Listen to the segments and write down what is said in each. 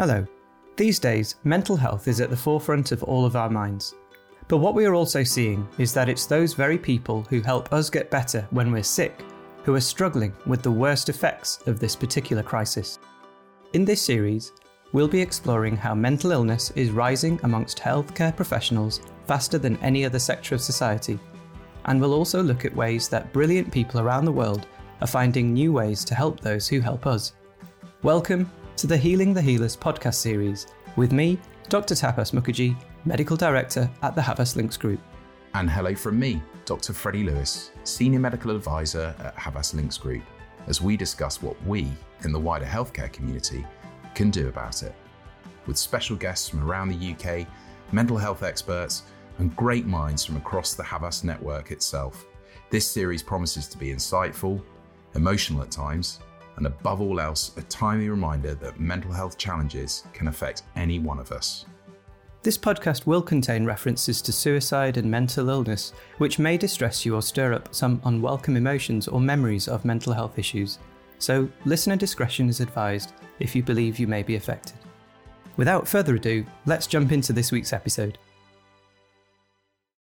Hello. These days, mental health is at the forefront of all of our minds. But what we are also seeing is that it's those very people who help us get better when we're sick who are struggling with the worst effects of this particular crisis. In this series, we'll be exploring how mental illness is rising amongst healthcare professionals faster than any other sector of society. And we'll also look at ways that brilliant people around the world are finding new ways to help those who help us. Welcome to the Healing the Healers podcast series with me, Dr. Tapas Mukherjee, Medical Director at the Havas Lynx Group. And hello from me, Dr. Freddie Lewis, Senior Medical Advisor at Havas Lynx Group, as we discuss what we, in the wider healthcare community, can do about it. With special guests from around the UK, mental health experts, and great minds from across the Havas network itself, this series promises to be insightful, emotional at times, and above all else, a timely reminder that mental health challenges can affect any one of us. This podcast will contain references to suicide and mental illness, which may distress you or stir up some unwelcome emotions or memories of mental health issues. So, listener discretion is advised if you believe you may be affected. Without further ado, let's jump into this week's episode.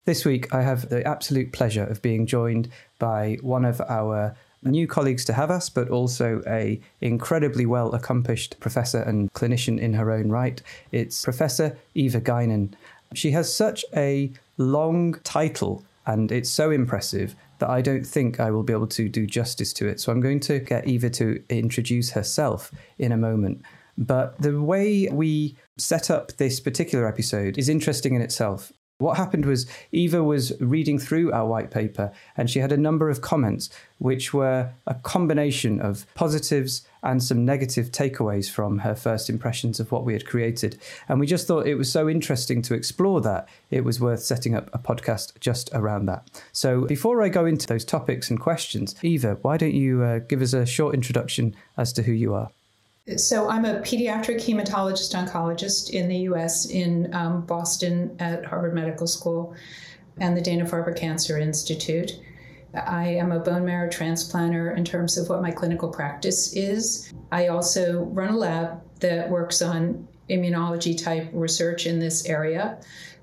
This week, I have the absolute pleasure of being joined by one of our new colleagues to Havas, but also a incredibly well accomplished professor and clinician in her own right. It's Professor Eva Guinan. She has such a long title and it's so impressive that I don't think I will be able to do justice to it. So I'm going to get Eva to introduce herself in a moment. But the way we set up this particular episode is interesting in itself. What happened was Eva was reading through our white paper and she had a number of comments which were a combination of positives and some negative takeaways from her first impressions of what we had created. And we just thought it was so interesting to explore that it was worth setting up a podcast just around that. So before I go into those topics and questions, Eva, why don't you uh, give us a short introduction as to who you are? So, I'm a pediatric hematologist oncologist in the US in um, Boston at Harvard Medical School and the Dana Farber Cancer Institute. I am a bone marrow transplanter in terms of what my clinical practice is. I also run a lab that works on immunology type research in this area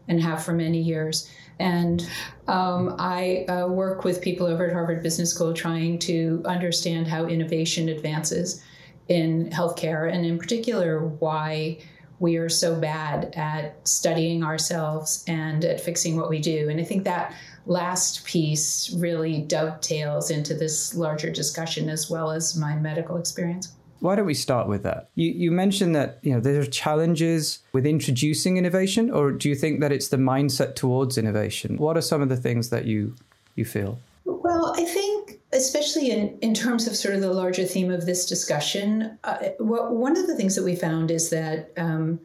and have for many years. And um, I uh, work with people over at Harvard Business School trying to understand how innovation advances in healthcare, and in particular, why we are so bad at studying ourselves and at fixing what we do. And I think that last piece really dovetails into this larger discussion as well as my medical experience. Why don't we start with that? You, you mentioned that you know there are challenges with introducing innovation, or do you think that it's the mindset towards innovation? What are some of the things that you you feel? Well, I think especially in, in terms of sort of the larger theme of this discussion, uh, what, one of the things that we found is that um,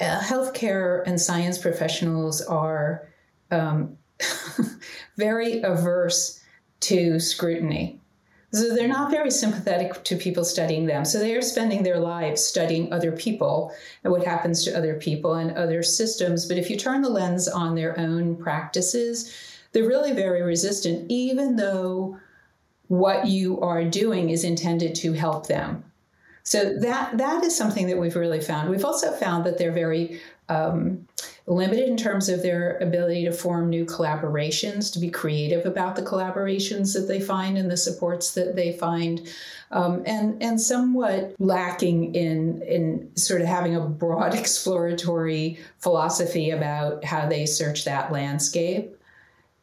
uh, healthcare and science professionals are um, very averse to scrutiny. So they're not very sympathetic to people studying them. So they are spending their lives studying other people and what happens to other people and other systems. But if you turn the lens on their own practices, they're really very resistant, even though what you are doing is intended to help them. So that that is something that we've really found. We've also found that they're very um, limited in terms of their ability to form new collaborations, to be creative about the collaborations that they find and the supports that they find, um, and and somewhat lacking in in sort of having a broad exploratory philosophy about how they search that landscape.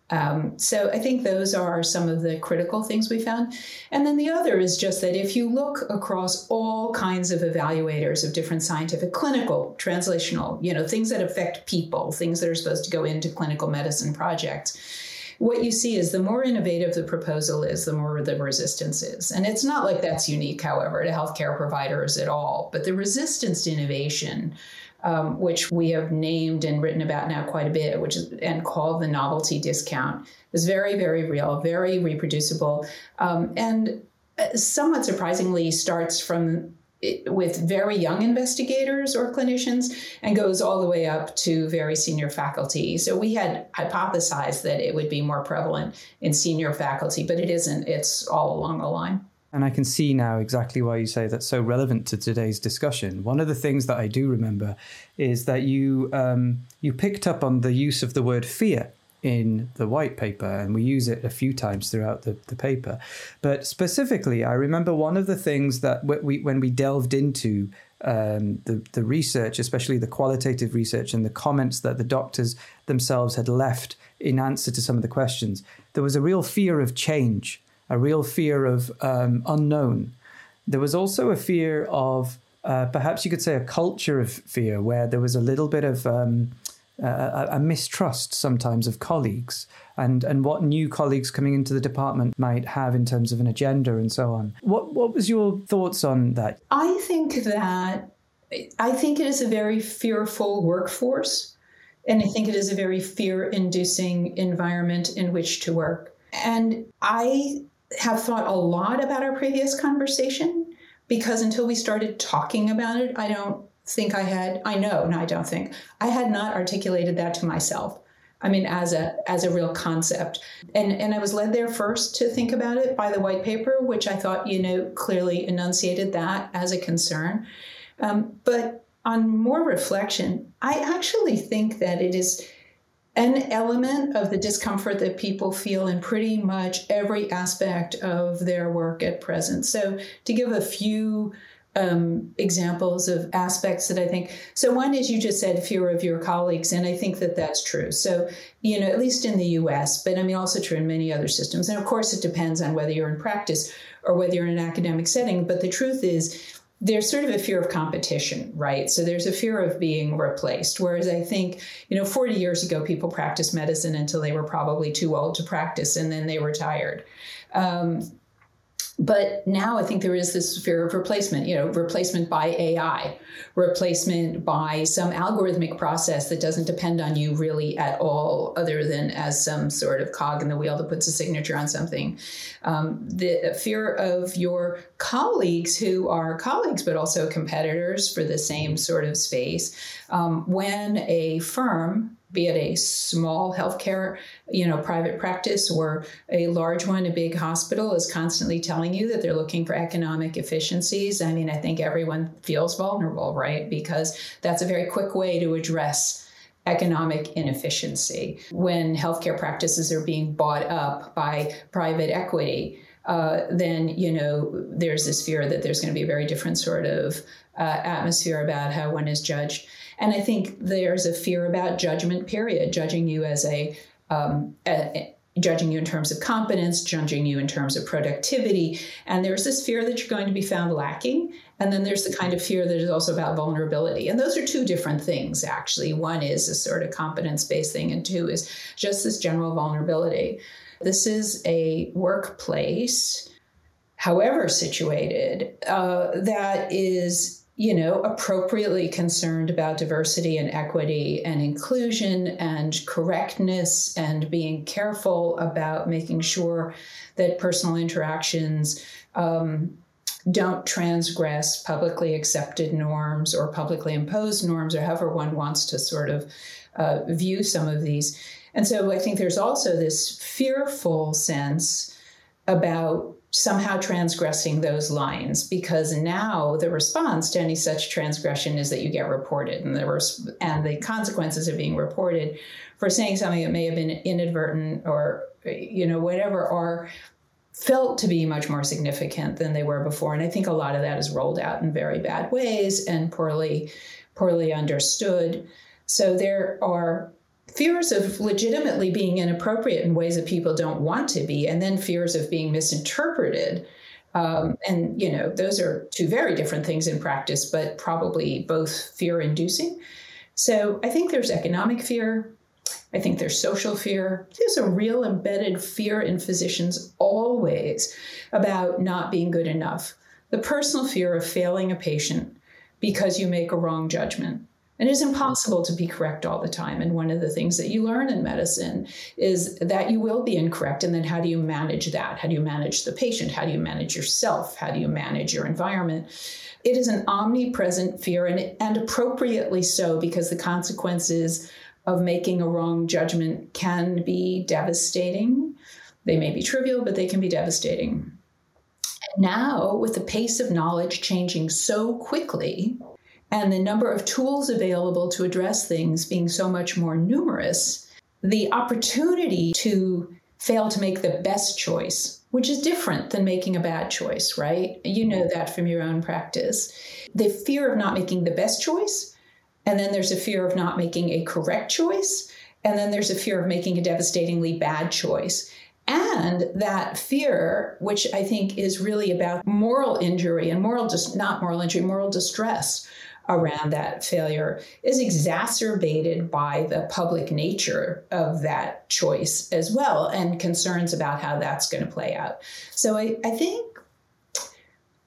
Um, so I think those are some of the critical things we found. And then the other is just that if you look across all kinds of evaluators of different scientific, clinical, translational, you know, things that affect people, things that are supposed to go into clinical medicine projects, what you see is the more innovative the proposal is, the more the resistance is. And it's not like that's unique, however, to healthcare providers at all, but the resistance to innovation um, which we have named and written about now quite a bit, which is and called the novelty discount, is very, very real, very reproducible, um, and uh, somewhat surprisingly starts from with very young investigators or clinicians and goes all the way up to very senior faculty. So we had hypothesized that it would be more prevalent in senior faculty, but it isn't. It's all along the line. And I can see now exactly why you say that's so relevant to today's discussion. One of the things that I do remember is that you um, you picked up on the use of the word fear in the white paper, and we use it a few times throughout the, the paper. But specifically, I remember one of the things that we, when we delved into um, the, the research, especially the qualitative research and the comments that the doctors themselves had left in answer to some of the questions, there was a real fear of change a real fear of um, unknown. There was also a fear of, uh, perhaps you could say, a culture of fear where there was a little bit of um, a, a, mistrust sometimes of colleagues and, and what new colleagues coming into the department might have in terms of an agenda and so on. What, what was your thoughts on that? I think that I think it is a very fearful workforce. And I think it is a very fear inducing environment in which to work. And I have thought a lot about our previous conversation because until we started talking about it, I don't think I had, I know, no, I don't think, I had not articulated that to myself. I mean, as a as a real concept, and and I was led there first to think about it by the white paper, which I thought you know clearly enunciated that as a concern. Um, but on more reflection, I actually think that it is an element of the discomfort that people feel in pretty much every aspect of their work at present. So, to give a few um, examples of aspects that I think. So, one is you just said fewer of your colleagues, and I think that that's true. So, you know, at least in the US, but I mean, also true in many other systems. And of course, it depends on whether you're in practice or whether you're in an academic setting. But the truth is, there's sort of a fear of competition, right? So there's a fear of being replaced. Whereas I think, you know, 40 years ago, people practiced medicine until they were probably too old to practice and then they retired. Um, but now I think there is this fear of replacement, you know, replacement by AI, replacement by some algorithmic process that doesn't depend on you really at all, other than as some sort of cog in the wheel that puts a signature on something. Um, the fear of your colleagues who are colleagues but also competitors for the same sort of space. Um, when a firm be it a small healthcare, you know, private practice or a large one, a big hospital is constantly telling you that they're looking for economic efficiencies. I mean, I think everyone feels vulnerable, right? Because that's a very quick way to address economic inefficiency. When healthcare practices are being bought up by private equity, uh, then you know there's this fear that there's going to be a very different sort of uh, atmosphere about how one is judged. And I think there's a fear about judgment, period, judging you as a, um, a, judging you in terms of competence, judging you in terms of productivity. And there's this fear that you're going to be found lacking. And then there's the kind of fear that is also about vulnerability. And those are two different things, actually. One is a sort of competence based thing, and two is just this general vulnerability. This is a workplace, however situated, uh, that is you know, appropriately concerned about diversity and equity and inclusion and correctness and being careful about making sure that personal interactions um, don't transgress publicly accepted norms or publicly imposed norms or however one wants to sort of uh, view some of these. And so I think there's also this fearful sense about somehow transgressing those lines because now the response to any such transgression is that you get reported and the and the consequences of being reported for saying something that may have been inadvertent or you know whatever are felt to be much more significant than they were before. And i think a lot of that is rolled out in very bad ways and poorly poorly understood. So there are fears of legitimately being inappropriate in ways that people don't want to be, and then fears of being misinterpreted. Um, and, you know, those are two very different things in practice, but probably both fear inducing. So I think there's economic fear. I think there's social fear. There's a real embedded fear in physicians always about not being good enough. The personal fear of failing a patient because you make a wrong judgment and it's impossible to be correct all the time. And one of the things that you learn in medicine is that you will be incorrect. And then how do you manage that? How do you manage the patient? How do you manage yourself? How do you manage your environment? It is an omnipresent fear, and, and appropriately so, because the consequences of making a wrong judgment can be devastating. They may be trivial, but they can be devastating. now, with the pace of knowledge changing so quickly and the number of tools available to address things being so much more numerous, the opportunity to fail to make the best choice, which is different than making a bad choice, right? You know mm-hmm. that from your own practice. The fear of not making the best choice, and then there's a fear of not making a correct choice, and then there's a fear of making a devastatingly bad choice. And that fear, which I think is really about moral injury and moral, just not moral injury, moral distress around that failure is exacerbated by the public nature of that choice as well and concerns about how that's going to play out. So I, I think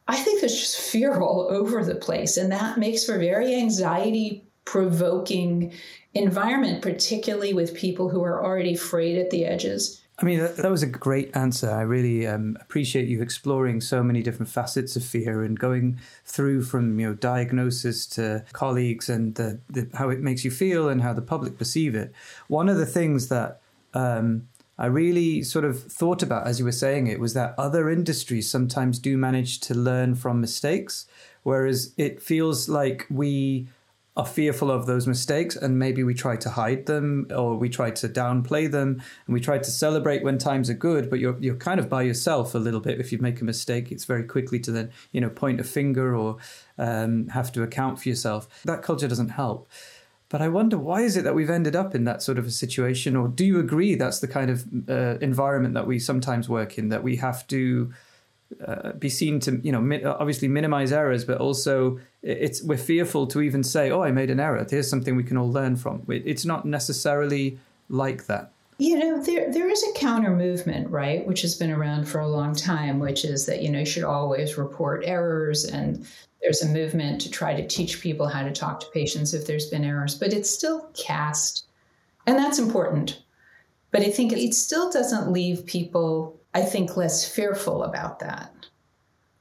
I think there's just fear all over the place, and that makes for very anxiety provoking environment, particularly with people who are already frayed at the edges. I mean, that, that was a great answer. I really um, appreciate you exploring so many different facets of fear and going through from you know diagnosis to colleagues and the, the, how it makes you feel and how the public perceive it. One of the things that um, I really sort of thought about as you were saying it was that other industries sometimes do manage to learn from mistakes, whereas it feels like we are fearful of those mistakes and maybe we try to hide them or we try to downplay them and we try to celebrate when times are good but you're you're kind of by yourself a little bit if you make a mistake. It's very quickly to then you know point a finger or um, have to account for yourself. That culture doesn't help. But I wonder why is it that we've ended up in that sort of a situation? Or do you agree that's the kind of uh, environment that we sometimes work in that we have to uh, be seen to you know mi- obviously minimize errors but also it's we're fearful to even say oh i made an error. Here's something we can all learn from. It's not necessarily like that. You know there there is a counter movement right which has been around for a long time which is that you know you should always report errors and there's a movement to try to teach people how to talk to patients if there's been errors but it's still cast and that's important. But i think it still doesn't leave people I think, less fearful about that.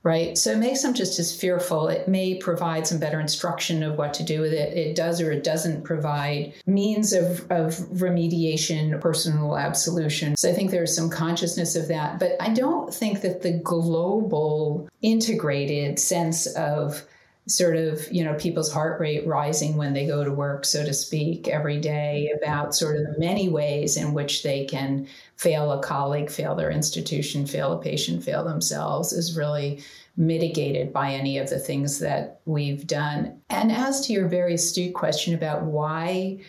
Right. So it makes them just as fearful. It may provide some better instruction of what to do with it. It does or it doesn't provide means of, of remediation, personal absolution. So I think there's some consciousness of that. But I don't think that the global integrated sense of sort of you know people's heart rate rising when they go to work so to speak every day about sort of the many ways in which they can fail a colleague fail their institution fail a patient fail themselves is really mitigated by any of the things that we've done. And as to your very astute question about why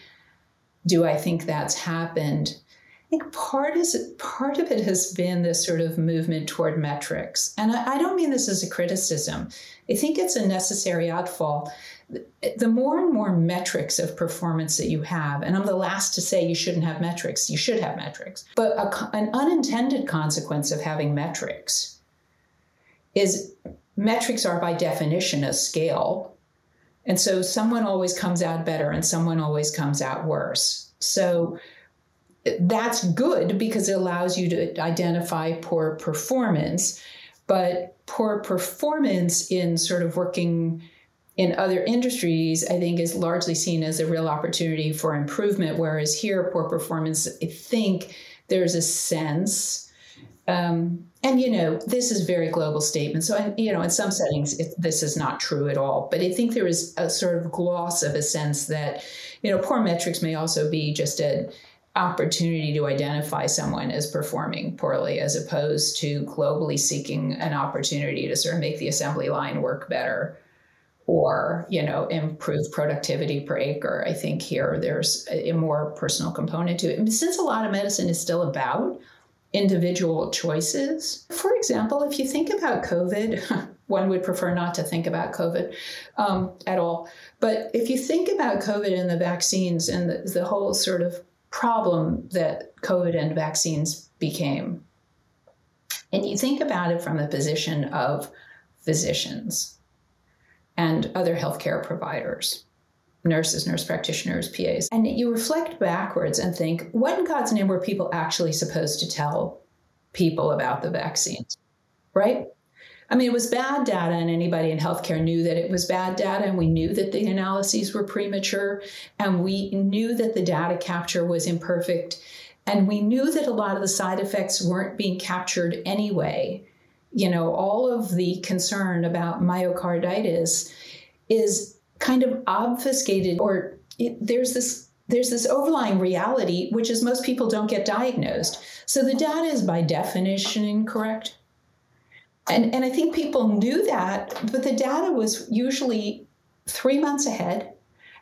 do i think that's happened I think part is part of it has been this sort of movement toward metrics, and I, I don't mean this as a criticism. I think it's a necessary outfall. The more and more metrics of performance that you have, and I'm the last to say you shouldn't have metrics. You should have metrics, but a, an unintended consequence of having metrics is metrics are by definition a scale, and so someone always comes out better and someone always comes out worse. So that's good because it allows you to identify poor performance. But poor performance in sort of working in other industries, I think, is largely seen as a real opportunity for improvement. Whereas here, poor performance, I think there's a sense. Um, and you know, this is very global statement. So, you know, in some settings, it, this is not true at all. But I think there is a sort of gloss of a sense that, you know, poor metrics may also be just a opportunity to identify someone as performing poorly as opposed to globally seeking an opportunity to sort of make the assembly line work better or you know improve productivity per acre. I think here there's a more personal component to it. Since a lot of medicine is still about individual choices for example if you think about covid one would prefer not to think about covid um, at all. But if you think about covid and the vaccines and the, the whole sort of problem that COVID and vaccines became. And you think about it from the position of physicians and other healthcare providers, nurses, nurse practitioners, PAs, and you reflect backwards and think, what in God's name were people actually supposed to tell people about the vaccines? Right? I mean, it was bad data, and anybody in healthcare knew that it was bad data, and we knew that the analyses were premature, and we knew that the data capture was imperfect, and we knew that a lot of the side effects weren't being captured anyway. you know, all of the concern about myocarditis is kind of obfuscated or it, there's this there's this overlying reality which is most people don't get diagnosed so the data is by definition incorrect and and i think people knew that but the data was usually three months ahead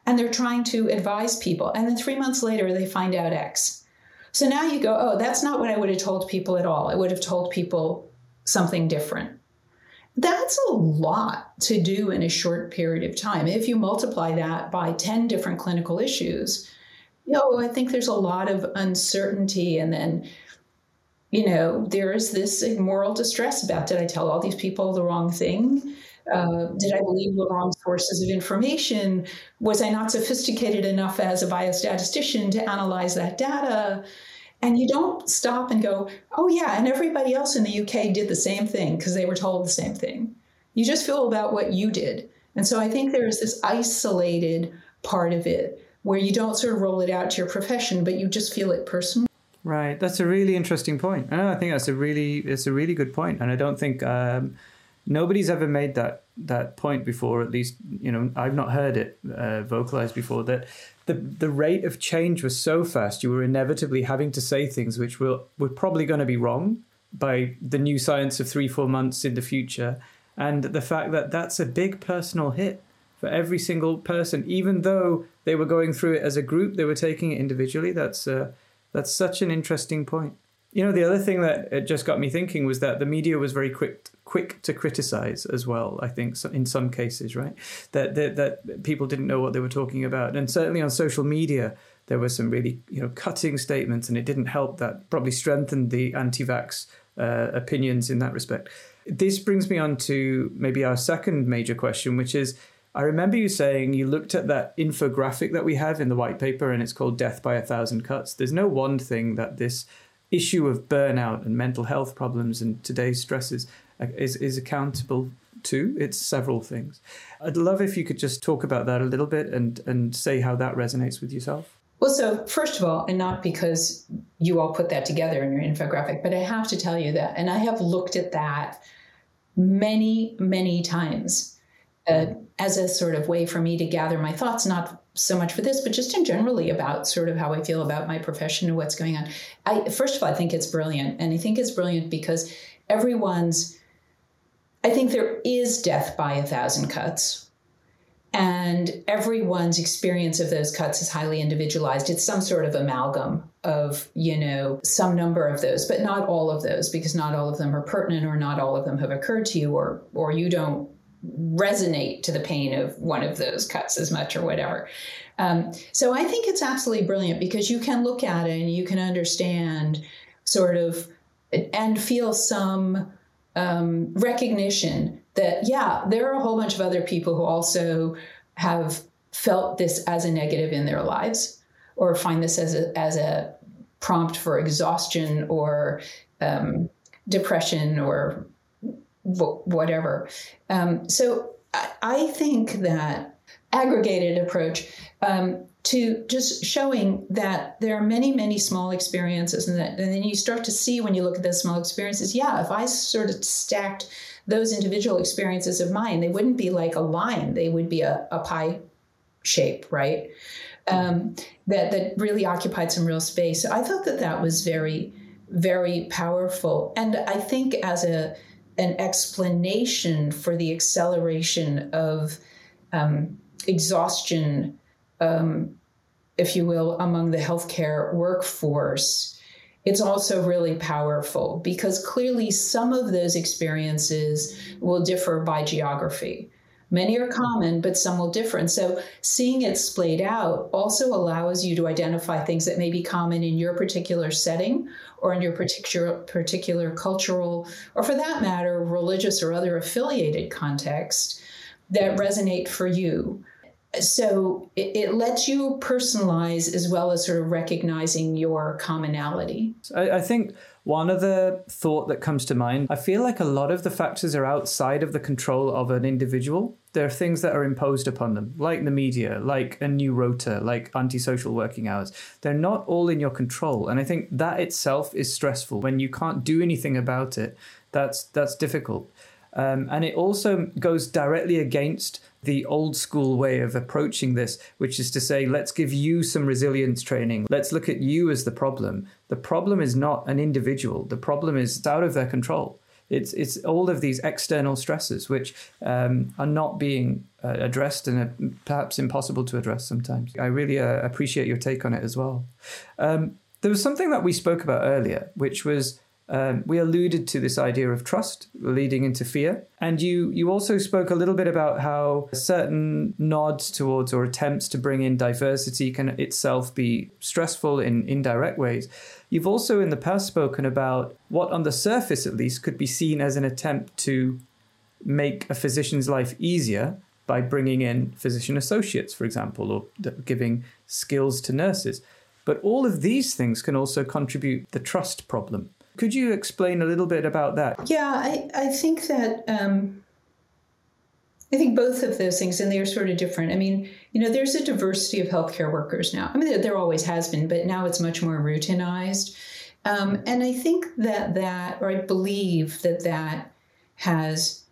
and they're trying to advise people and then three months later they find out x so now you go oh that's not what i would have told people at all i would have told people something different that's a lot to do in a short period of time. If you multiply that by 10 different clinical issues, you know, I think there's a lot of uncertainty. And then, you know, there is this moral distress about did I tell all these people the wrong thing? Uh, did I believe the wrong sources of information? Was I not sophisticated enough as a biostatistician to analyze that data? And you don't stop and go, oh, yeah, and everybody else in the UK did the same thing because they were told the same thing. You just feel about what you did. And so I think there is this isolated part of it where you don't sort of roll it out to your profession, but you just feel it personally. Right. That's a really interesting point. I think that's a really it's a really good point, and I don't think um, nobody's ever made that that point before. At least you know I've not heard it uh, vocalized before. That the the rate of change was so fast, you were inevitably having to say things which were were probably going to be wrong by the new science of three four months in the future, and the fact that that's a big personal hit for every single person, even though they were going through it as a group, they were taking it individually. That's uh, that's such an interesting point. You know, the other thing that it just got me thinking was that the media was very quick quick to criticize as well. I think in some cases, right, that, that that people didn't know what they were talking about, and certainly on social media there were some really you know cutting statements, and it didn't help. That probably strengthened the anti-vax uh, opinions in that respect. This brings me on to maybe our second major question, which is. I remember you saying you looked at that infographic that we have in the white paper and it's called Death by a Thousand Cuts. There's no one thing that this issue of burnout and mental health problems and today's stresses is, is accountable to. It's several things. I'd love if you could just talk about that a little bit and, and say how that resonates with yourself. Well, so first of all, and not because you all put that together in your infographic, but I have to tell you that, and I have looked at that many, many times uh, as a sort of way for me to gather my thoughts, not so much for this, but just in generally about sort of how I feel about my profession and what's going on. I first of all, I think it's brilliant, and I think it's brilliant because everyone's I think there is death by a thousand cuts. And everyone's experience of those cuts is highly individualized. It's some sort of amalgam of, you know, some number of those, but not all of those, because not all of them are pertinent or not all of them have occurred to you or or you don't resonate to the pain of one of those cuts as much or whatever. Um, so I think it's absolutely brilliant because you can look at it and you can understand sort of and feel some um, recognition that, yeah, there are a whole bunch of other people who also have felt this as a negative in their lives or find this as a, as a prompt for exhaustion or um, depression or whatever. Um, so I, think that aggregated approach um, to just showing that there are many, many small experiences, and, that, and then you start to see when you look at those small experiences, yeah, if I sort of stacked those individual experiences of mine, they wouldn't be like a line, they would be a, a pie shape, right? Um, that that really occupied some real space. So I thought that that was very, very powerful, and I think as a an explanation for the acceleration of um, exhaustion um, if you will, among the healthcare workforce, it's also really powerful because clearly some of those experiences will differ by geography. Many are common, but some will differ. And so seeing it splayed out also allows you to identify things that may be common in your particular setting or in your particular particular cultural or for that matter religious or other affiliated context that resonate for you so it, it, lets you personalize as well as sort of recognizing your commonality. I, I, think one other thought that comes to mind I feel like a lot of the factors are outside of the control of an individual. There are things that are imposed upon them, like the media, like a new rota, like antisocial working hours. They're not all in your control. And I think that itself is stressful when you can't do anything about it That's that's difficult. Um, and it also goes directly against the old school way of approaching this, which is to say, let's give you some resilience training. Let's look at you as the problem. The problem is not an individual, the problem is it's out of their control. It's, it's all of these external stresses which um, are not being uh, addressed and are perhaps impossible to address sometimes. I really uh, appreciate your take on it as well. Um, there was something that we spoke about earlier, which was um, we alluded to this idea of trust leading into fear. And you, you also spoke a little bit about how certain nods towards or attempts to bring in diversity can itself be stressful in indirect ways. You've also in the past spoken about what, on the surface at least, could be seen as an attempt to make a physician's life easier by bringing in physician associates, for example, or giving skills to nurses. But all of these things can also contribute the trust problem. Could you explain a little bit about that? Yeah, I, I think that um, I think both of those things, and they are sort of different. I mean, you know, there's a diversity of healthcare workers now. I mean, there, there always has been, but now it's much more routinized. Um, and I think that that, or I believe that that has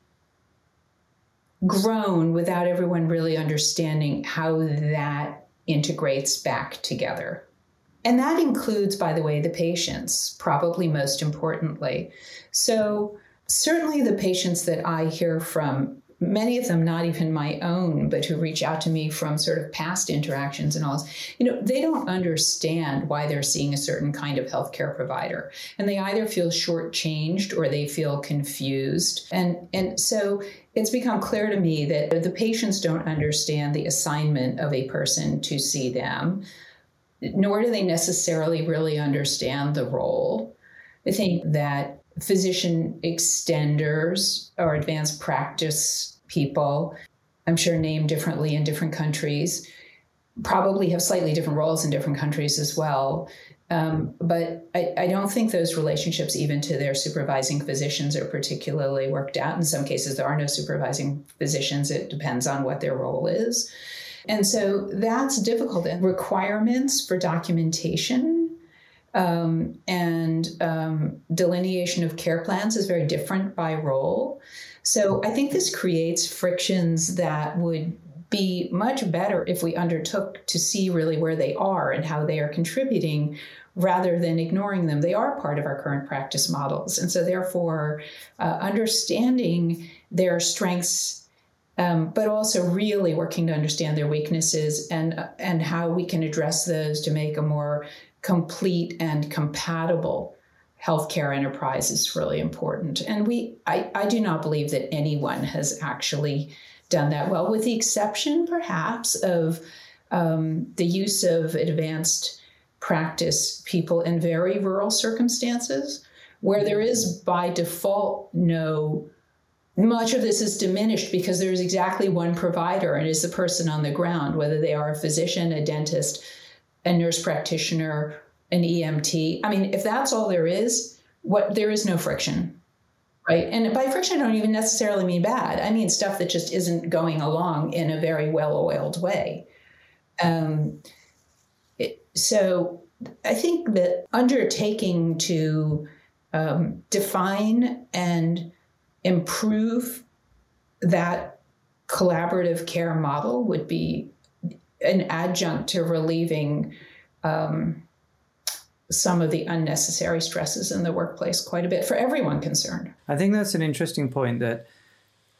grown without everyone really understanding how that integrates back together. And that includes, by the way, the patients, probably most importantly. So, certainly the patients that I hear from, many of them not even my own, but who reach out to me from sort of past interactions and all this, you know, they don't understand why they're seeing a certain kind of healthcare provider. And they either feel shortchanged or they feel confused. And, and so it's become clear to me that the patients don't understand the assignment of a person to see them nor do they necessarily really understand the role. I think that physician extenders or advanced practice people, I'm sure named differently in different countries, probably have slightly different roles in different countries as well. Um, but I, I, don't think those relationships, even to their supervising physicians, are particularly worked out. In some cases, there are no supervising physicians. It depends on what their role is. And so that's difficult. And requirements for documentation um, and um, delineation of care plans is very different by role. So I think this creates frictions that would be much better if we undertook to see really where they are and how they are contributing rather than ignoring them. They are part of our current practice models. And so, therefore, uh, understanding their strengths um, but also really working to understand their weaknesses and and how we can address those to make a more complete and compatible healthcare enterprise is really important. And we, I, I do not believe that anyone has actually done that well, with the exception perhaps of um, the use of advanced practice people in very rural circumstances where there is by default no much of this is diminished because there's exactly one provider and is the person on the ground, whether they are a physician, a dentist, a nurse practitioner, an EMT. I mean, if that's all there is, what there is no friction. Right. And by friction, I don't even necessarily mean bad. I mean stuff that just isn't going along in a very well oiled way. Um, it, so I think that undertaking to um, define and improve that collaborative care model would be an adjunct to relieving um, some of the unnecessary stresses in the workplace quite a bit for everyone concerned. I think that's an interesting point that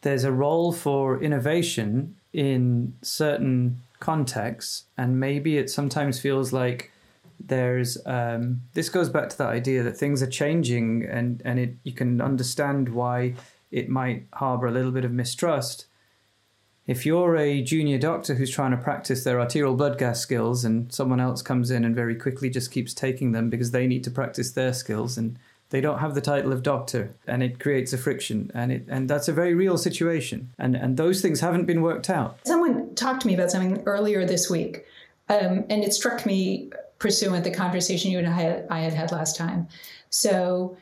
there's a role for innovation in certain contexts, and maybe it sometimes feels like there's um, this goes back to that idea that things are changing and and it you can understand why it might harbor a little bit of mistrust. If you're a junior doctor who's trying to practice their arterial blood gas skills and someone else comes in and very quickly just keeps taking them because they need to practice their skills and they don't have the title of doctor and it creates a friction and it and that's a very real situation and and those things haven't been worked out someone talked to me about something earlier this week um, and it struck me pursuant the conversation you and I had, I had had last time so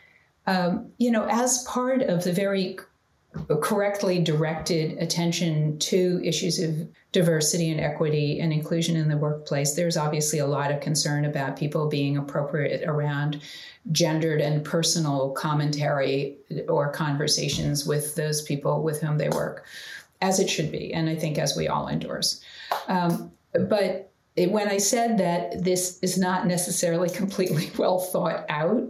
um, you know, as part of the very correctly directed attention to issues of diversity and equity and inclusion in the workplace, there's obviously a lot of concern about people being appropriate around gendered and personal commentary or conversations with those people with whom they work, as it should be, and I think as we all endorse. Um, but when I said that this is not necessarily completely well thought out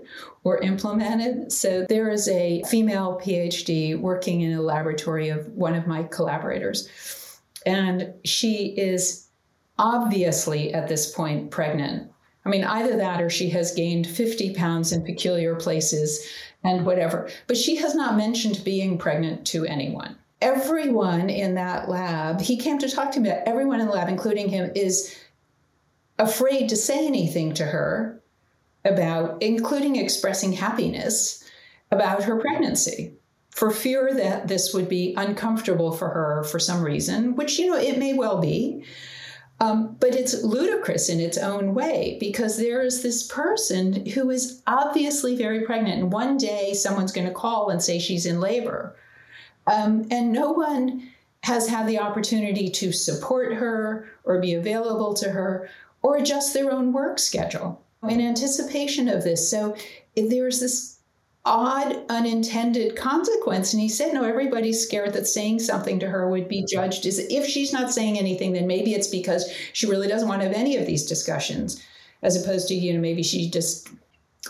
or implemented, so there is a female PhD working in a laboratory of one of my collaborators, and she is obviously at this point pregnant. I mean, either that or she has gained 50 pounds in peculiar places and whatever, but she has not mentioned being pregnant to anyone. Everyone in that lab, he came to talk to me everyone in the lab, including him, is afraid to say anything to her about, including expressing happiness about her pregnancy for fear that this would be uncomfortable for her for some reason, which, you know, it may well be. Um, but it's ludicrous in its own way because there is this person who is obviously very pregnant, and one day someone's going to call and say she's in labor. Um, and no one has had the opportunity to support her or be available to her or adjust their own work schedule in anticipation of this. So there's this odd unintended consequence. And he said, no, everybody's scared that saying something to her would be judged as if she's not saying anything, then maybe it's because she really doesn't want to have any of these discussions, as opposed to, you know, maybe she just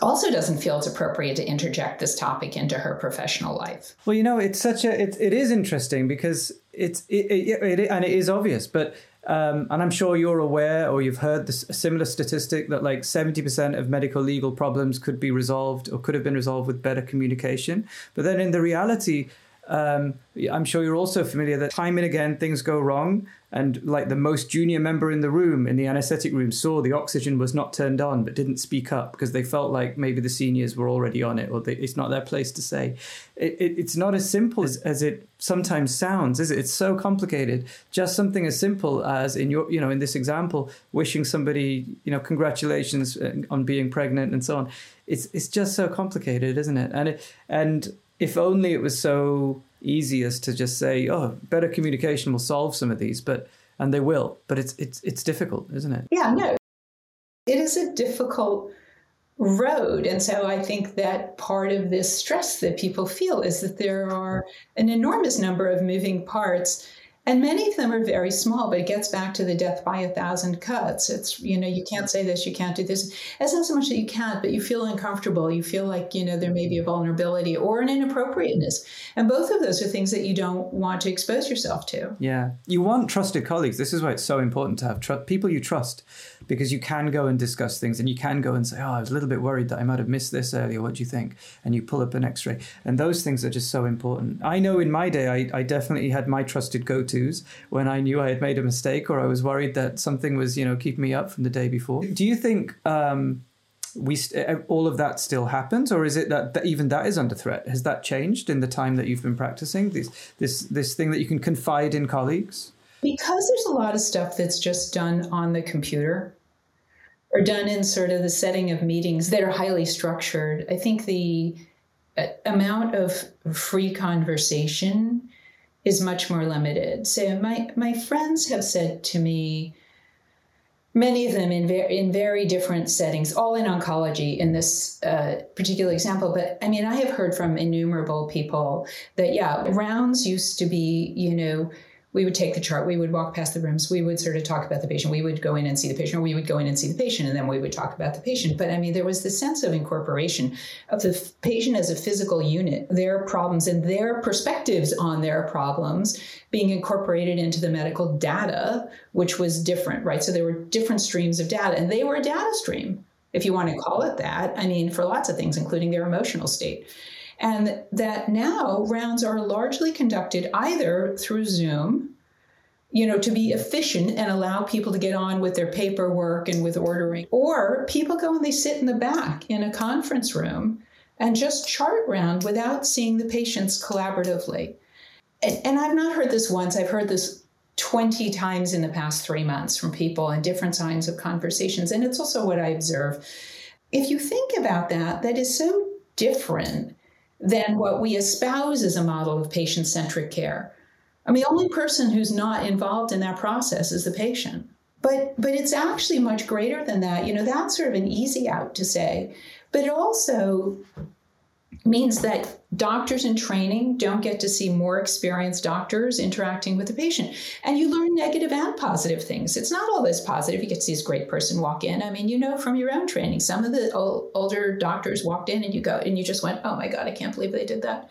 also doesn't feel it's appropriate to interject this topic into her professional life. Well, you know, it's such a it, it is interesting because it's it, it, it and it is obvious, but um, and I'm sure you're aware or you've heard this, similar statistic that like 70% of medical legal problems could be resolved or could have been resolved with better communication. But then in the reality, um, I'm sure you're also familiar that time and again things go wrong, and like the most junior member in the room, in the anesthetic room, saw the oxygen was not turned on but didn't speak up because they felt like maybe the seniors were already on it or they, it's not their place to say. It, it, it's not as simple as, as it sometimes sounds, is it? It's so complicated. Just something as simple as in your, you know, in this example, wishing somebody, you know, congratulations uh, on being pregnant and so on. It's it's just so complicated, isn't it? And it, and if only it was so easy as to just say, "Oh, better communication will solve some of these," but and they will. But it's it's it's difficult, isn't it? Yeah, no, it is a difficult road, and so I think that part of this stress that people feel is that there are an enormous number of moving parts and many of them are very small, but it gets back to the death by a thousand cuts. It's, you know, you can't say this, you can't do this. It's not so much that you can't, but you feel uncomfortable. You feel like, you know, there may be a vulnerability or an inappropriateness. And both of those are things that you don't want to expose yourself to. Yeah. You want trusted colleagues. This is why it's so important to have tr- people you trust because you can go and discuss things and you can go and say, Oh, I was a little bit worried that I might have missed this earlier. What do you think? And you pull up an x ray. And those things are just so important. I know in my day, I, I definitely had my trusted go tos when I knew I had made a mistake or I was worried that something was, you know, keeping me up from the day before. Do you think, um, we all of that still happens, or is it that, that, even that is under threat? Has that changed in the time that you've been practicing this this this thing that you can confide in colleagues? Because there's a lot of stuff that's just done on the computer or done in sort of the setting of meetings that are highly structured. I think the uh, amount of free conversation is much more limited. So my my friends have said to me, many of them in very in very different settings, all in oncology in this uh, particular example. But I mean, I have heard from innumerable people that yeah, rounds used to be you know we would take the chart, we would walk past the rooms, we would sort of talk about the patient, we would go in and see the patient, or we would go in and see the patient, and then we would talk about the patient. But I mean, there was this sense of incorporation of the patient as a physical unit, their problems and their perspectives on their problems being incorporated into the medical data, which was different, right? So there were different streams of data, and they were a data stream, if you want to call it that. I mean, for lots of things, including their emotional state and that now rounds are largely conducted either through Zoom, you know, to be efficient and allow people to get on with their paperwork and with ordering, or people go and they sit in the back in a conference room and just chart round without seeing the patients collaboratively. And, and I've not heard this once, I've heard this 20 times in the past three months from people in different kinds of conversations. And it's also what I observe. If you think about that, that is so different than what we espouse as a model of patient centric care. I mean, the only person who's not involved in that process is the patient. But, but it's actually much greater than that. You know, that's sort of an easy out to say. But it also means that doctors in training don't get to see more experienced doctors interacting with the patient. And you learn negative and positive things. It's not always positive. You get to see this great person walk in. I mean, you know from your own training, some of the old, older doctors walked in and you go and you just went, oh my God, I can't believe they did that.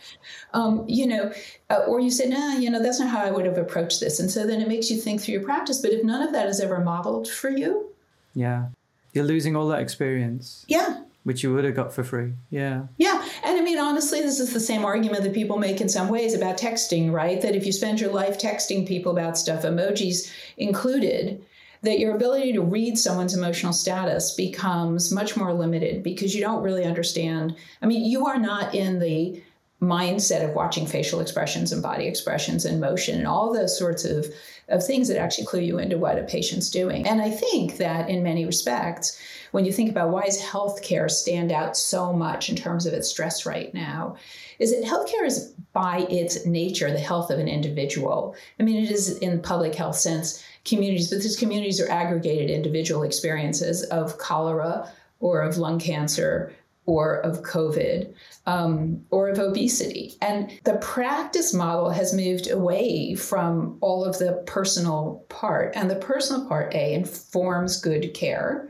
Um, you know, uh, or you said, nah, you know, that's not how I would have approached this. And so then it makes you think through your practice. But if none of that is ever modeled for you, yeah, you're losing all that experience. Yeah. Which you would have got for free. Yeah. Yeah. Mean, honestly, this is the same argument that people make in some ways about texting, right? That if you spend your life texting people about stuff, emojis included, that your ability to read someone's emotional status becomes much more limited because you don't really understand. I mean, you are not in the mindset of watching facial expressions and body expressions and motion and all those sorts of, of things that actually clue you into what a patient's doing. And I think that in many respects, when you think about why does healthcare stand out so much in terms of its stress right now, is that healthcare is by its nature the health of an individual. I mean, it is in public health sense communities, but these communities are aggregated individual experiences of cholera or of lung cancer or of COVID um, or of obesity. And the practice model has moved away from all of the personal part. And the personal part, A, informs good care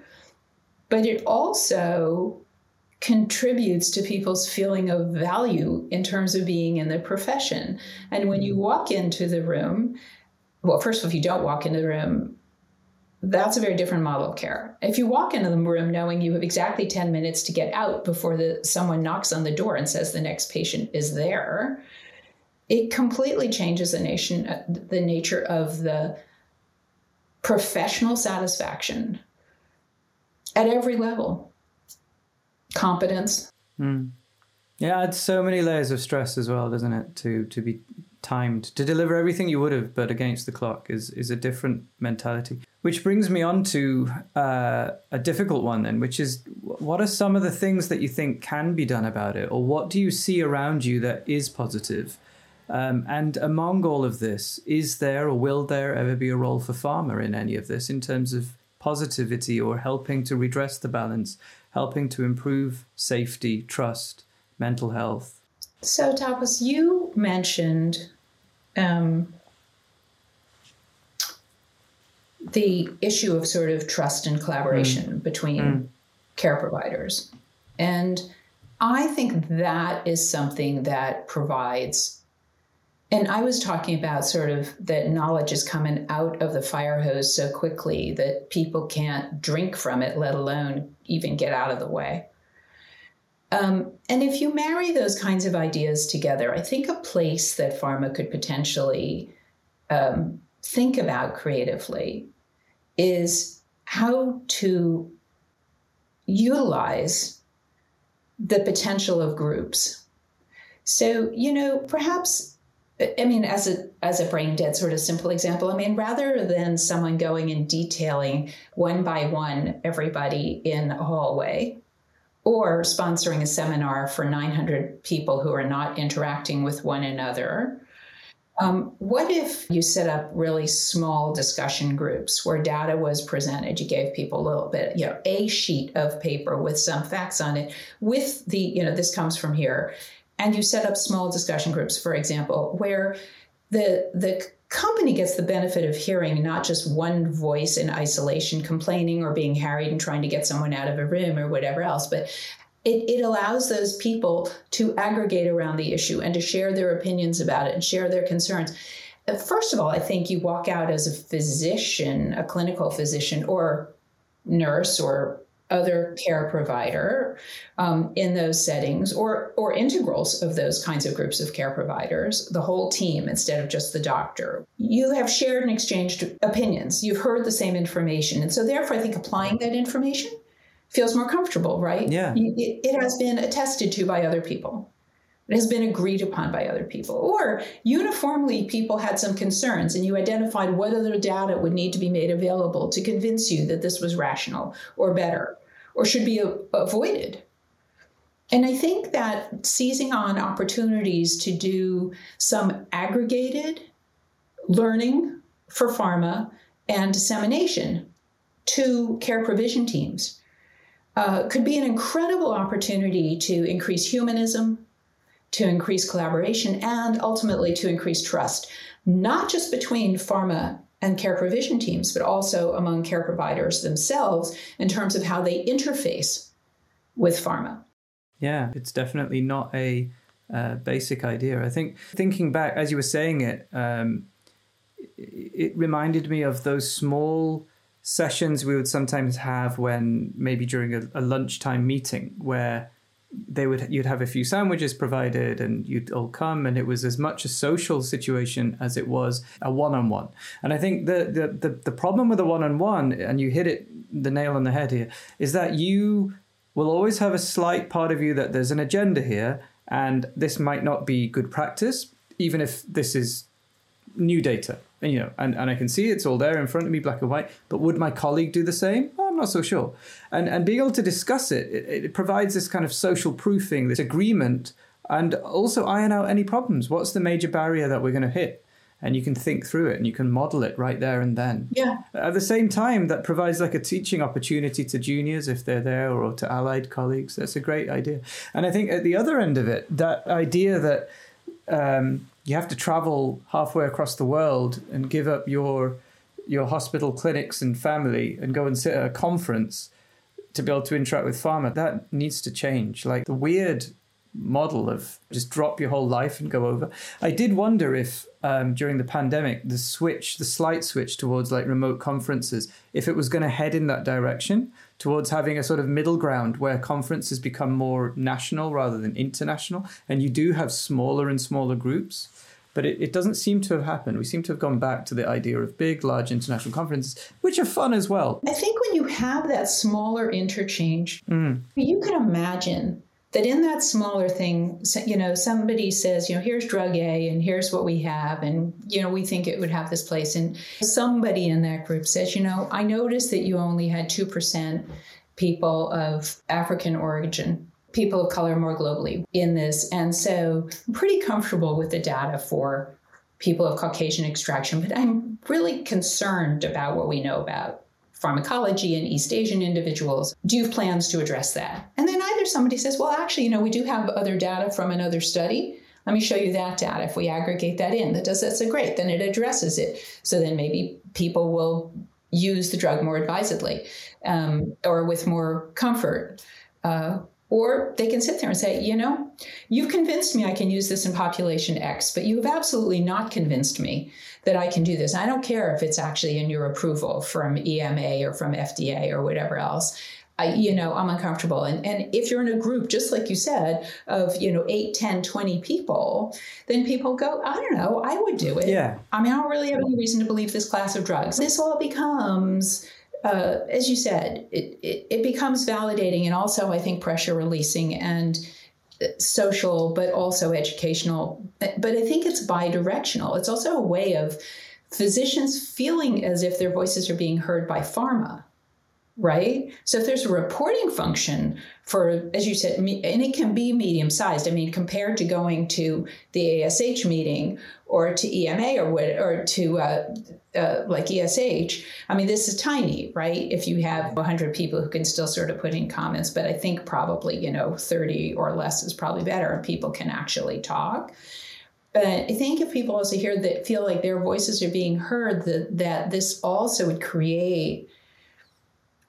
but it also contributes to people's feeling of value in terms of being in the profession. And when you walk into the room, well, first of all, if you don't walk into the room, that's a very different model of care. If you walk into the room knowing you have exactly 10 minutes to get out before the, someone knocks on the door and says the next patient is there, it completely changes the nation, the nature of the professional satisfaction at every level. Competence. Mm. Yeah, it's so many layers of stress as well, doesn't it? To to be timed to deliver everything you would have, but against the clock is is a different mentality. Which brings me on to uh, a difficult one then, which is what are some of the things that you think can be done about it, or what do you see around you that is positive? Um, and among all of this, is there or will there ever be a role for pharma in any of this in terms of positivity or helping to redress the balance, helping to improve safety, trust, mental health. So, Tapas, you mentioned um, the issue of sort of trust and collaboration mm. between mm. care providers. And I think that is something that provides and I was talking about sort of that knowledge is coming out of the fire hose so quickly that people can't drink from it, let alone even get out of the way. Um, and if you marry those kinds of ideas together, I think a place that pharma could potentially um, think about creatively is how to utilize the potential of groups. So, you know, perhaps I mean, as a as a brain dead sort of simple example, I mean, rather than someone going and detailing one by one everybody in a hallway, or sponsoring a seminar for 900 people who are not interacting with one another, um, what if you set up really small discussion groups where data was presented? You gave people a little bit, you know, a sheet of paper with some facts on it, with the, you know, this comes from here and you set up small discussion groups, for example, where the the company gets the benefit of hearing not just one voice in isolation complaining or being harried and trying to get someone out of a room or whatever else, but it, it allows those people to aggregate around the issue and to share their opinions about it and share their concerns. Uh, first of all, I think you walk out as a physician, a clinical physician or nurse or other care provider um, in those settings or or integrals of those kinds of groups of care providers the whole team instead of just the doctor. You have shared and exchanged opinions. You've heard the same information. And so therefore i think applying that information feels more comfortable right? Yeah. It, it has been attested to by other people it has been agreed upon by other people. Or uniformly, people had some concerns and you identified what other data would need to be made available to convince you that this was rational or better or should be avoided. And I think that seizing on opportunities to do some aggregated learning for pharma and dissemination to care provision teams uh, could be an incredible opportunity to increase humanism, to increase collaboration, and ultimately to increase trust, not just between pharma and care provision teams, but also among care providers themselves in terms of how they interface with pharma. Yeah, it's definitely not a uh, basic idea. I think thinking back as you were saying it, um, it reminded me of those small sessions we would sometimes have when maybe during a, a lunchtime meeting where they would you'd have a few sandwiches provided and you'd all come and it was as much a social situation as it was a one-on-one. And i think the the the, the problem with a one-on-one and you hit it the nail on the head here is that you will always have a slight part of you that there's an agenda here and this might not be good practice even if this is new data. And, you know and, and i can see it's all there in front of me black and white but would my colleague do the same i'm not so sure and and being able to discuss it, it it provides this kind of social proofing this agreement and also iron out any problems what's the major barrier that we're going to hit and you can think through it and you can model it right there and then. Yeah. At the same time, that provides like a teaching opportunity to juniors if they're there or to allied colleagues. That's a great idea. And I think at the other end of it, that idea that um, you have to travel halfway across the world and give up your your hospital clinics and family and go and sit at a conference to be able to interact with pharma that needs to change like the weird model of just drop your whole life and go over. I did wonder if um, during the pandemic, the switch, the slight switch towards like remote conferences, if it was going to head in that direction towards having a sort of middle ground where conferences become more national rather than international, and you do have smaller and smaller groups. But it, it doesn't seem to have happened. We seem to have gone back to the idea of big, large international conferences, which are fun as well. I think when you have that smaller interchange, mm. you can imagine that in that smaller thing, you know, somebody says, you know, here's drug A and here's what we have, and, you know, we think it would have this place. And somebody in that group says, you know, I noticed that you only had 2% people of African origin, people of color more globally in this. And so I'm pretty comfortable with the data for people of Caucasian extraction, but I'm really concerned about what we know about pharmacology in East Asian individuals. Do you have plans to address that? And then either somebody says, well, actually, you know, we do have other data from another study. Let me show you that data. If we aggregate that in, that does that's a great. Then it addresses it. So then maybe people will use the drug more advisedly um, or with more comfort. Uh, or they can sit there and say, you know, you've convinced me I can use this in population X, but you have absolutely not convinced me that I can do this. I don't care if it's actually in your approval from EMA or from FDA or whatever else. I, you know, I'm uncomfortable. And, and if you're in a group, just like you said, of, you know, 8, 10, 20 people, then people go, I don't know, I would do it. Yeah. I mean, I don't really have any reason to believe this class of drugs. This all becomes uh, as you said, it, it, it, becomes validating and also, I think, pressure releasing and uh, social, but also educational. But I think it's bi directional. It's also a way of physicians feeling as if their voices are being heard by pharma right? So if there's a reporting function for, as you said, and it can be medium sized. I mean, compared to going to the ASH meeting or to EMA or what, or to uh, uh, like ESH, I mean, this is tiny, right? If you have 100 people who can still sort of put in comments, but I think probably, you know, 30 or less is probably better people can actually talk. But I think if people also hear that, feel like their voices are being heard, that, that this also would create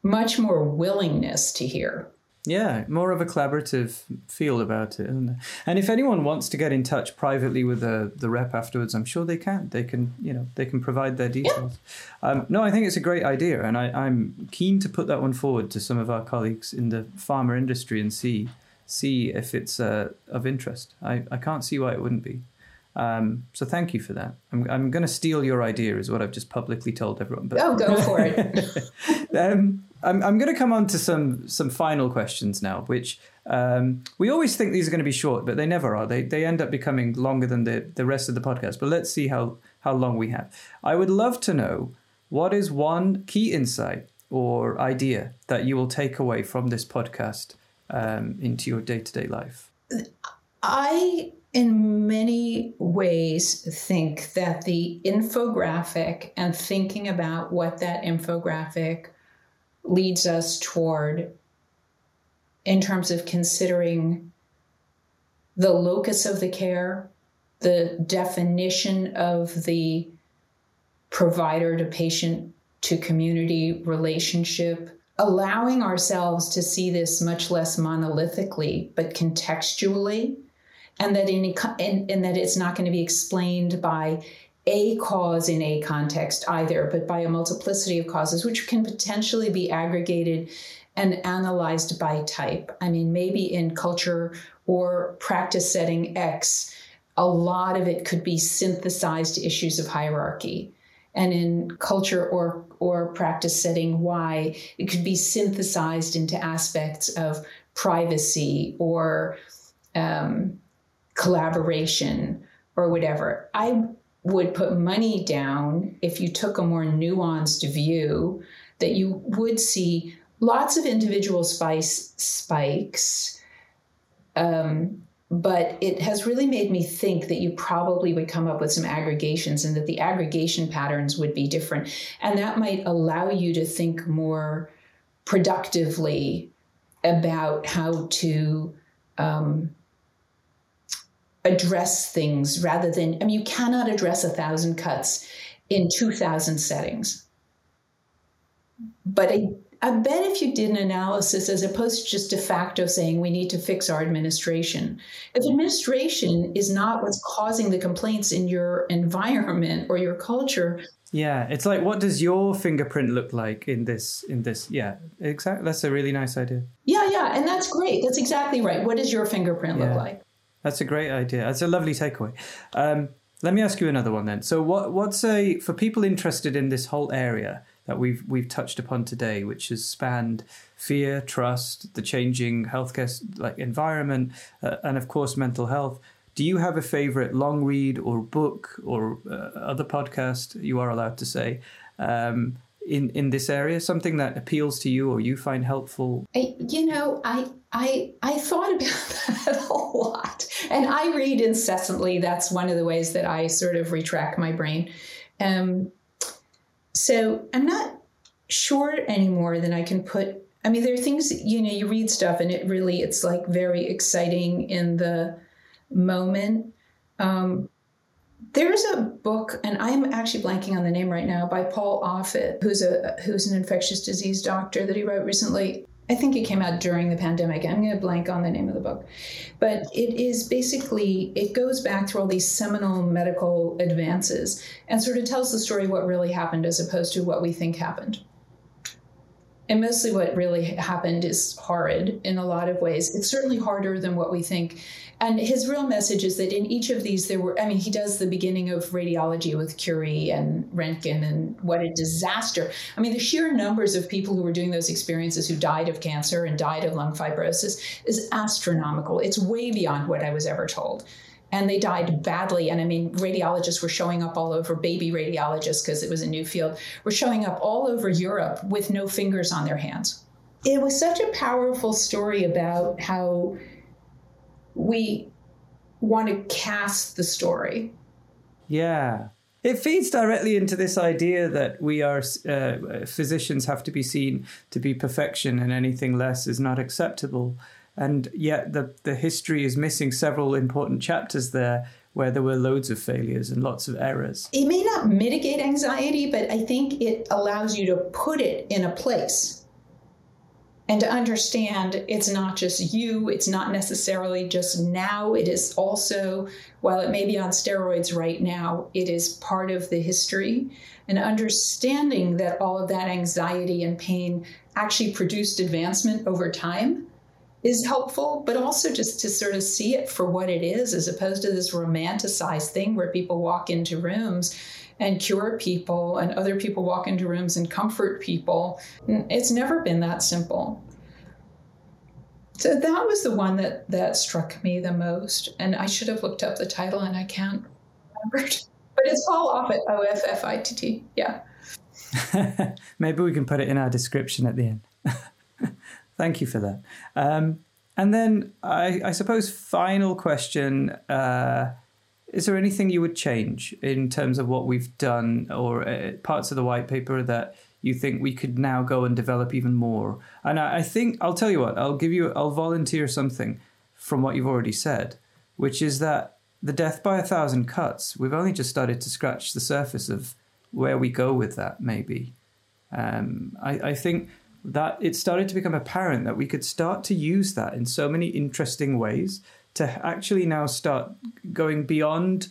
much more willingness to hear. Yeah, more of a collaborative feel about it. And if anyone wants to get in touch privately with the, the rep afterwards, I'm sure they can. They can, you know, they can provide their details. Yeah. Um, no, I think it's a great idea, and I, I'm keen to put that one forward to some of our colleagues in the pharma industry and see see if it's uh, of interest. I, I can't see why it wouldn't be. Um, so thank you for that. I'm, I'm going to steal your idea, is what I've just publicly told everyone. But, oh, go for it. um, I'm, I'm going to come on to some some final questions now, which um, we always think these are going to be short, but they never are. They they end up becoming longer than the, the rest of the podcast. But let's see how how long we have. I would love to know what is one key insight or idea that you will take away from this podcast um, into your day to day life? I, in many ways, think that the infographic and thinking about what that infographic leads us toward in terms of considering the locus of the care, the definition of the provider to patient to community relationship, allowing ourselves to see this much less monolithically, but contextually, and that in, and, and that it's not going to be explained by a cause in a context either, but by a multiplicity of causes, which can potentially be aggregated and analyzed by type. I mean, maybe in culture or practice setting X, a lot of it could be synthesized to issues of hierarchy. And in culture or, or practice setting Y, it could be synthesized into aspects of privacy or um, collaboration or whatever. I would put money down if you took a more nuanced view that you would see lots of individual spice spikes. Um, but it has really made me think that you probably would come up with some aggregations and that the aggregation patterns would be different. And that might allow you to think more productively about how to um, address things rather than i mean you cannot address a thousand cuts in 2000 settings but I, I bet if you did an analysis as opposed to just de facto saying we need to fix our administration, if administration is not what's causing the complaints in your environment or your culture, yeah, it's like what does your fingerprint look like in this in this yeah, exactly that's a really nice idea. Yeah, yeah, and that's great. That's exactly right. What does your fingerprint yeah. look like? That's a great idea. That's a lovely takeaway. Um, let me ask you another one then. So what what's a for people interested in this whole area, that we've we've touched upon today, which has spanned fear, trust, the changing healthcare like environment, uh, and of course mental health. Do you have a favorite long read or book or uh, other podcast you are allowed to say um, in in this area? Something that appeals to you or you find helpful? I, you know, I I I thought about that a lot, and I read incessantly. That's one of the ways that I sort of retract my brain. Um, so I'm not sure anymore than I can put. I mean, there are things, you know, you read stuff and it really, it's like very exciting in the moment. Um, there's a book, and I'm actually blanking on the name right now, by Paul Offit, who's a who's an infectious disease doctor that he wrote recently. I think it came out during the pandemic. I'm going to blank on the name of the book. But it is basically, it goes back through all these seminal medical advances and sort of tells the story what really happened as opposed to what we think happened. And mostly what really happened is horrid in a lot of ways. It's certainly harder than what we think. And his real message is that in each of these, there were, I mean, he does the beginning of radiology with Curie and Röntgen, and what a disaster. I mean, the sheer numbers of people who were doing those experiences who died of cancer and died of lung fibrosis is astronomical. It's way beyond what I was ever told and they died badly. And I mean, radiologists were showing up all over, baby radiologists, because it was a new field, were showing up all over Europe with no fingers on their hands. It was such a powerful story about how we want to cast the story. Yeah. It feeds directly into this idea that we are uh, physicians have to be seen to be perfection and anything less is not acceptable. And yet the, the history is missing several important chapters there where there were loads of failures and lots of errors. It may not mitigate anxiety, but I think it allows you to put it in a place and to understand it's not just you, it's not necessarily just now, it is also, while it may be on steroids right now, it is part of the history. And understanding that all of that anxiety and pain actually produced advancement over time is helpful, but also just to sort of see it for what it is, as opposed to this romanticized thing where people walk into rooms and cure people, and other people walk into rooms and comfort people. It's never been that simple. So that was the one that that struck me the most, and I should have looked up the title, and I can't remember. It. But it's Paul Offit, O F F I T T. Yeah. Maybe we can put it in our description at the end. Thank you for that. Um, And then I, I suppose final question: uh, Is there anything you would change in terms of what we've done or uh, parts of the white paper that you think we could now go and develop even more? And I, I think I'll tell you what I'll give you I'll volunteer something from what you've already said, which is that the death by a thousand cuts. We've only just started to scratch the surface of where we go with that. Maybe um, I, I think that it started to become apparent that we could start to use that in so many interesting ways to actually now start going beyond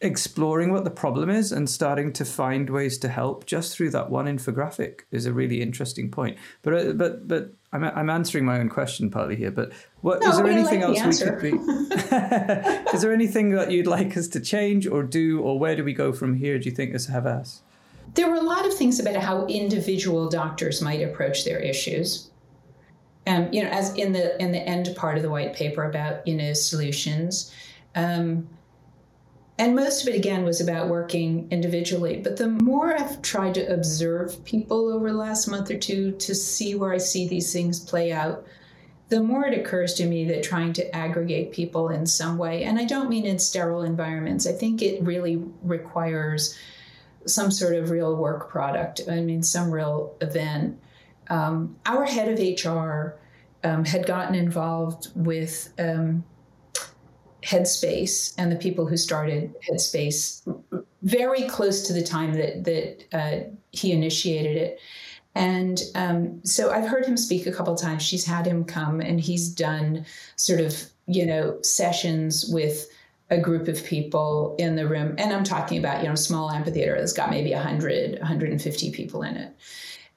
exploring what the problem is and starting to find ways to help just through that one infographic is a really interesting point. But uh, but but I'm I'm answering my own question partly here. But what no, is there anything like else we could be? is there anything that you'd like us to change or do, or where do we go from here? Do you think as Havas? There were a lot of things about how individual doctors might approach their issues. Um, you know, as in the in the end part of the white paper about you know solutions, um, and most of it again was about working individually. But the more I've tried to observe people over the last month or two to see where I see these things play out, the more it occurs to me that trying to aggregate people in some way, and I don't mean in sterile environments, I think it really requires some sort of real work product. I mean, some real event. Um, our head of HR um, had gotten involved with um, Headspace and the people who started Headspace very close to the time that that uh, he initiated it. And um, so I've heard him speak a couple times. She's had him come, and he's done sort of you know sessions with a group of people in the room and i'm talking about you know a small amphitheater that's got maybe 100 150 people in it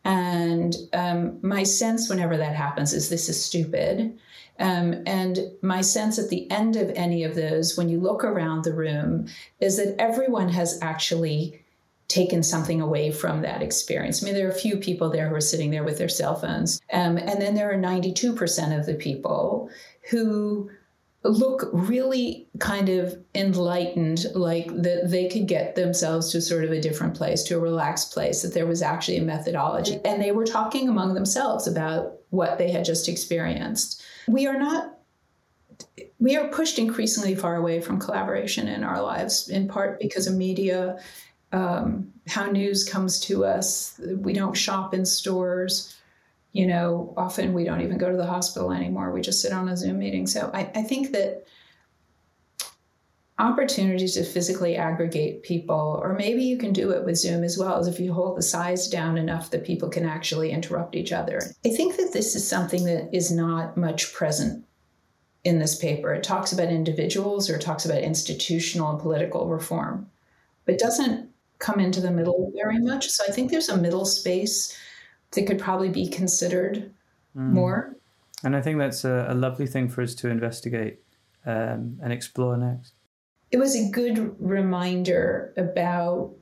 and um, my sense whenever that happens is this is stupid um, and my sense at the end of any of those when you look around the room is that everyone has actually taken something away from that experience. I mean, there are a few people there who are sitting there with their cell phones. Um, and then there are 92% of the people who look really kind of enlightened, like that they could get themselves to sort of a different place, to a relaxed place, that there was actually a methodology. And they were talking among themselves about what they had just experienced. We are not we are pushed increasingly far away from collaboration in our lives, in part because of media, um, how news comes to us. We don't shop in stores you know, often we don't even go to the hospital anymore. We just sit on a Zoom meeting. So I, I think that opportunities to physically aggregate people, or maybe you can do it with Zoom as well, as if you hold the size down enough that people can actually interrupt each other. I think that this is something that is not much present in this paper. It talks about individuals or it talks about institutional and political reform, but doesn't come into the middle very much. So I think there's a middle space that could probably be considered mm. more. And I think that's a, a, lovely thing for us to investigate um, and explore next. It was a good reminder about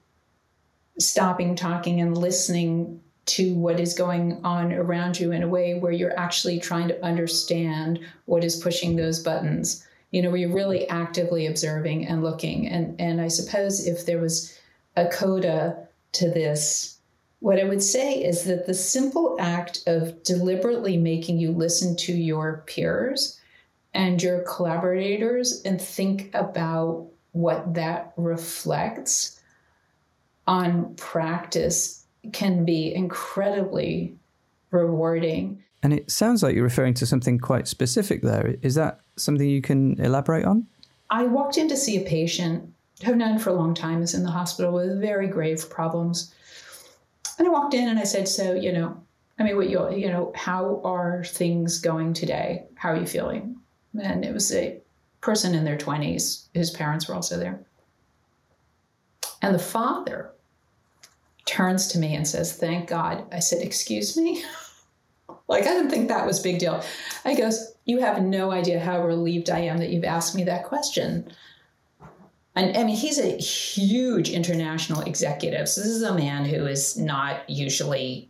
stopping talking and listening to what is going on around you in a way where you're actually trying to understand what is pushing those buttons you know where you're really actively observing and looking and and i suppose if there was a coda to this what I would say is that the simple act of deliberately making you listen to your peers and your collaborators and think about what that reflects on practice can be incredibly rewarding. And it sounds like you're referring to something quite specific there. Is that something you can elaborate on? I walked in to see a patient, who I've known for a long time, is in the hospital with very grave problems. And I walked in and I said, So, you know, I mean, what you, you know, how are things going today? How are you feeling? And it was a person in their 20s. His parents were also there. And the father turns to me and says, Thank God. I said, Excuse me? like, I didn't think that was big deal. I goes, You have no idea how relieved I am that you've asked me that question. And I mean, he's a huge international executive. So this is a man who is not usually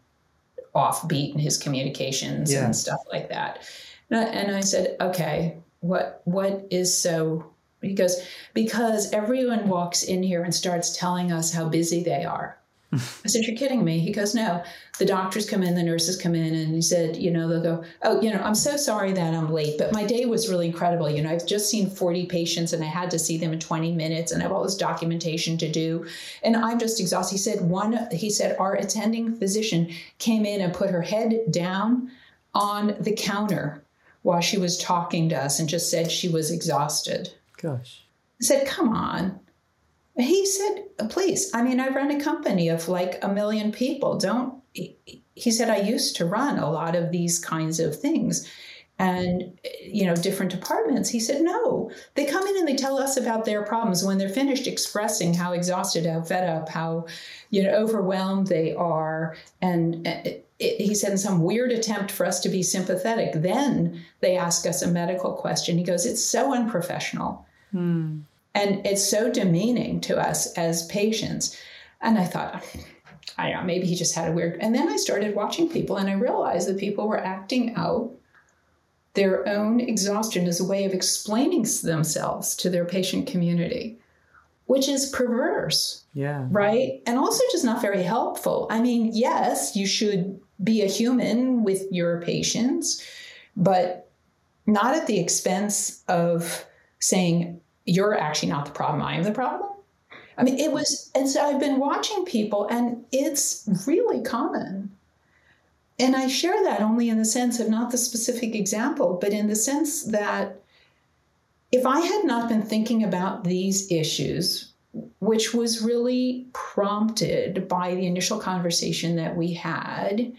offbeat in his communications yeah. and stuff like that. And I said, okay, what what is so? He goes because everyone walks in here and starts telling us how busy they are. I said, You're kidding me. He goes, No. The doctors come in, the nurses come in, and he said, You know, they'll go, Oh, you know, I'm so sorry that I'm late, but my day was really incredible. You know, I've just seen 40 patients and I had to see them in 20 minutes and I have all this documentation to do. And I'm just exhausted. He said, One, he said, Our attending physician came in and put her head down on the counter while she was talking to us and just said she was exhausted. Gosh. I said, Come on. He said, please, I mean, I run a company of like a million people. Don't, he said, I used to run a lot of these kinds of things and, you know, different departments. He said, no, they come in and they tell us about their problems when they're finished expressing how exhausted, how fed up, how, you know, overwhelmed they are. And it, it, he said, in some weird attempt for us to be sympathetic, then they ask us a medical question. He goes, it's so unprofessional. Hmm. And it's so demeaning to us as patients. And I thought, I don't know, maybe he just had a weird. And then I started watching people and I realized that people were acting out their own exhaustion as a way of explaining themselves to their patient community, which is perverse. Yeah. Right. And also just not very helpful. I mean, yes, you should be a human with your patients, but not at the expense of saying, you're actually not the problem. I am the problem. I mean, it was, and so I've been watching people, and it's really common. And I share that only in the sense of not the specific example, but in the sense that if I had not been thinking about these issues, which was really prompted by the initial conversation that we had,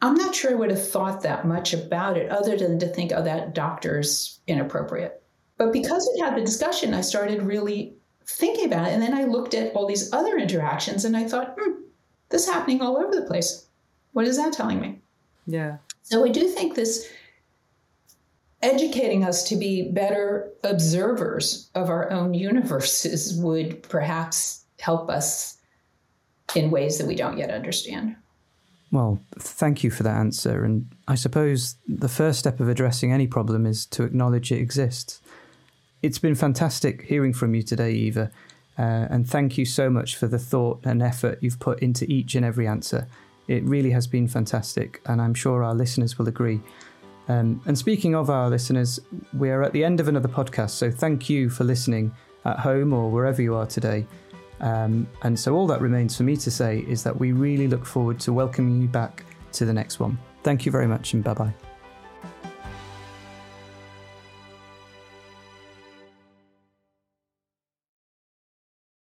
I'm not sure I would have thought that much about it other than to think, oh, that doctor's inappropriate. But because we had the discussion, I started really thinking about it. And then I looked at all these other interactions and I thought, hmm, this is happening all over the place. What is that telling me? Yeah. So I do think this educating us to be better observers of our own universes would perhaps help us in ways that we don't yet understand. Well, thank you for that answer. And I suppose the first step of addressing any problem is to acknowledge it exists it's been fantastic hearing from you today, Eva. Uh, and thank you so much for the thought and effort you've put into each and every answer. It really has been fantastic, and I'm sure our listeners will agree. Um, and speaking of our listeners, we are at the end of another podcast, so thank you for listening at home or wherever you are today. Um, and so, all that remains for me to say is that we really look forward to welcoming you back to the next one. Thank you very much, and bye bye.